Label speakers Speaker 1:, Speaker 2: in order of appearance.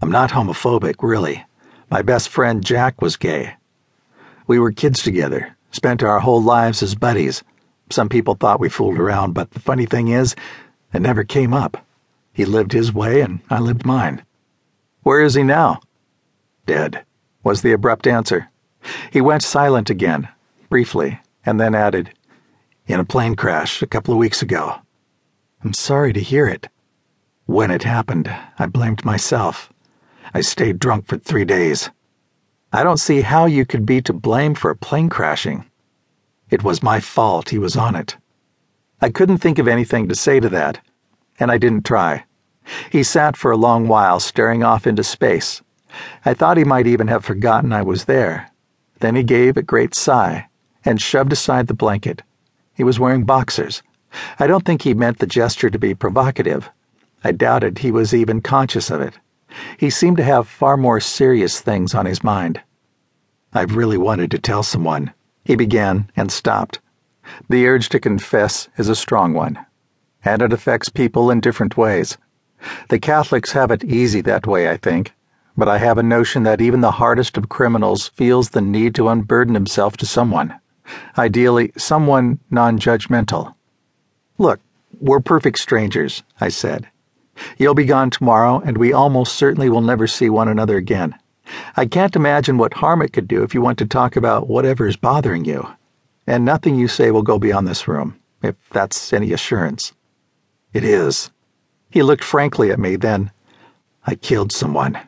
Speaker 1: I'm not homophobic, really. My best friend Jack was gay. We were kids together, spent our whole lives as buddies. Some people thought we fooled around, but the funny thing is, it never came up. He lived his way and I lived mine. Where is he now? Dead, was the abrupt answer. He went silent again, briefly, and then added, In a plane crash a couple of weeks ago. I'm sorry to hear it. When it happened, I blamed myself. I stayed drunk for three days. I don't see how you could be to blame for a plane crashing. It was my fault he was on it. I couldn't think of anything to say to that, and I didn't try. He sat for a long while, staring off into space. I thought he might even have forgotten I was there. Then he gave a great sigh and shoved aside the blanket. He was wearing boxers. I don't think he meant the gesture to be provocative. I doubted he was even conscious of it. He seemed to have far more serious things on his mind. I've really wanted to tell someone, he began and stopped. The urge to confess is a strong one, and it affects people in different ways. The Catholics have it easy that way, I think, but I have a notion that even the hardest of criminals feels the need to unburden himself to someone, ideally, someone non judgmental. Look, we're perfect strangers, I said. You'll be gone tomorrow, and we almost certainly will never see one another again. I can't imagine what harm it could do if you want to talk about whatever is bothering you. And nothing you say will go beyond this room, if that's any assurance. It is. He looked frankly at me, then, I killed someone.